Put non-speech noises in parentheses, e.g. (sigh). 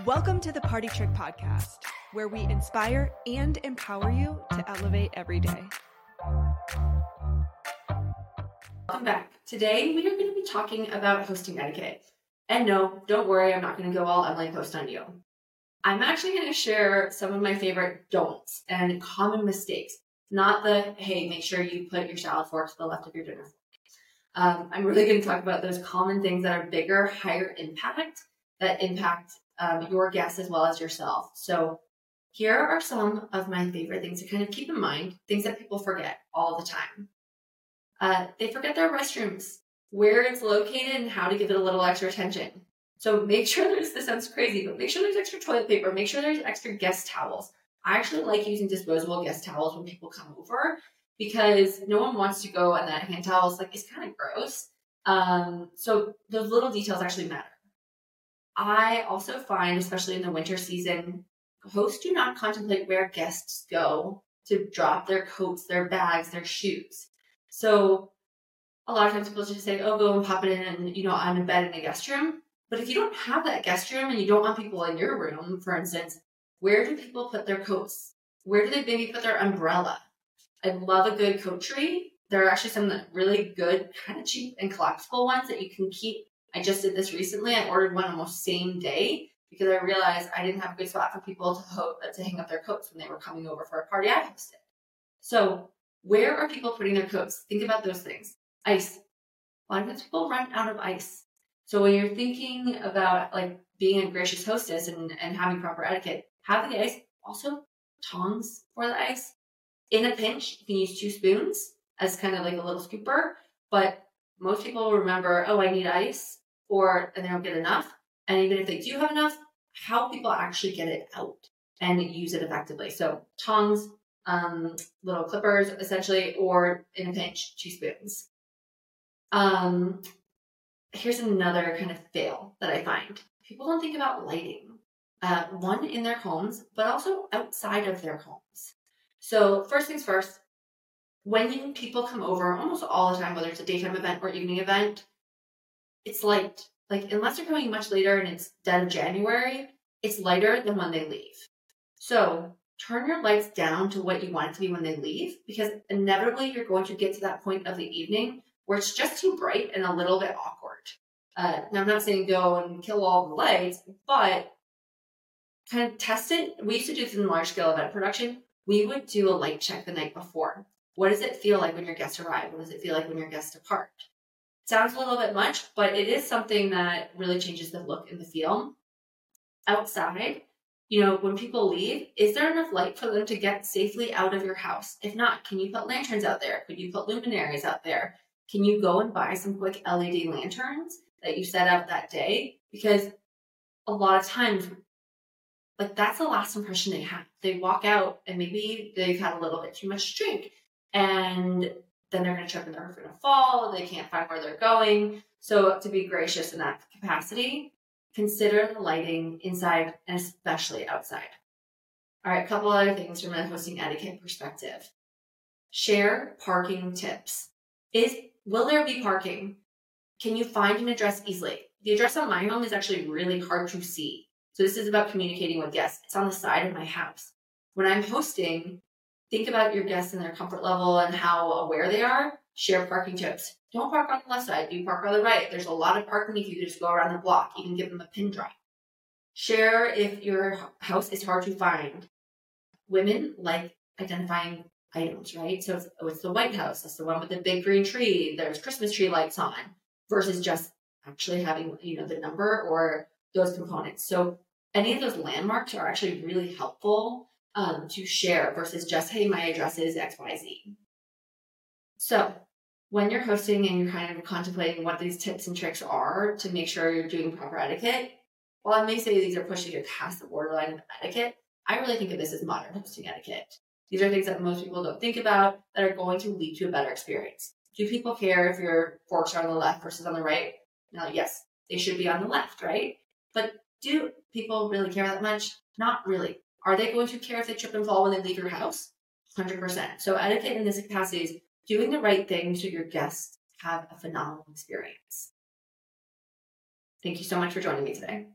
Welcome to the Party Trick Podcast, where we inspire and empower you to elevate every day. Welcome back. Today we are going to be talking about hosting etiquette. And no, don't worry, I'm not going to go all Emily Post on you. I'm actually going to share some of my favorite don'ts and common mistakes. Not the, hey, make sure you put your salad fork to the left of your dinner fork. Um, I'm really going to talk about those common things that are bigger, higher impact that impact um, your guests as well as yourself. So here are some of my favorite things to kind of keep in mind, things that people forget all the time. Uh, they forget their restrooms, where it's located, and how to give it a little extra attention. So make sure (laughs) there's, this sounds crazy, but make sure there's extra toilet paper, make sure there's extra guest towels. I actually like using disposable guest towels when people come over because no one wants to go and that hand towel. It's like, it's kind of gross. Um, so those little details actually matter. I also find, especially in the winter season, hosts do not contemplate where guests go to drop their coats, their bags, their shoes. So a lot of times people just say, oh, go and pop it in and, you know, on a bed in the guest room. But if you don't have that guest room and you don't want people in your room, for instance, where do people put their coats? Where do they maybe put their umbrella? I love a good coat tree. There are actually some really good, kind of cheap and collapsible ones that you can keep. I just did this recently. I ordered one almost same day because I realized I didn't have a good spot for people to to hang up their coats when they were coming over for a party I hosted. So, where are people putting their coats? Think about those things. Ice. A lot of times people run out of ice. So when you're thinking about like being a gracious hostess and, and having proper etiquette, have the ice. Also, tongs for the ice. In a pinch, you can use two spoons as kind of like a little scooper, but most people remember, oh, I need ice, or and they don't get enough. And even if they do have enough, how people actually get it out and use it effectively. So tongs, um, little clippers, essentially, or in a pinch, teaspoons. Um, here's another kind of fail that I find. People don't think about lighting. Uh, one in their homes, but also outside of their homes. So first things first, when people come over, almost all the time, whether it's a daytime event or evening event, it's light. Like unless they're coming much later and it's dead of January, it's lighter than when they leave. So turn your lights down to what you want it to be when they leave, because inevitably you're going to get to that point of the evening where it's just too bright and a little bit awkward. Uh, now I'm not saying go and kill all the lights, but kind of test it. We used to do this in large scale event production we would do a light check the night before. What does it feel like when your guests arrive? What does it feel like when your guests depart? Sounds a little bit much, but it is something that really changes the look and the feel. Outside, you know, when people leave, is there enough light for them to get safely out of your house? If not, can you put lanterns out there? Could you put luminaries out there? Can you go and buy some quick LED lanterns that you set out that day? Because a lot of times like that's the last impression they have. They walk out and maybe they've had a little bit too much drink and then they're going to trip and they're going to fall. They can't find where they're going. So to be gracious in that capacity, consider the lighting inside and especially outside. All right, a couple other things from a hosting etiquette perspective. Share parking tips. Is will there be parking? Can you find an address easily? The address on my home is actually really hard to see. So this is about communicating with guests. It's on the side of my house. When I'm hosting, think about your guests and their comfort level and how aware they are. Share parking tips. Don't park on the left side. Do park on the right. There's a lot of parking if you just go around the block. Even give them a pin drop. Share if your house is hard to find. Women like identifying items, right? So it's, oh, it's the White House. That's the one with the big green tree. There's Christmas tree lights on versus just actually having, you know, the number or those components. So any of those landmarks are actually really helpful um, to share versus just, hey, my address is XYZ. So when you're hosting and you're kind of contemplating what these tips and tricks are to make sure you're doing proper etiquette, while I may say these are pushing you past the borderline of etiquette, I really think of this as modern hosting etiquette. These are things that most people don't think about that are going to lead to a better experience. Do people care if your forks are on the left versus on the right? Now, yes, they should be on the left, right? But do people really care that much? Not really. Are they going to care if they trip and fall when they leave your house? 100%. So etiquette in this capacity is doing the right thing so your guests have a phenomenal experience. Thank you so much for joining me today.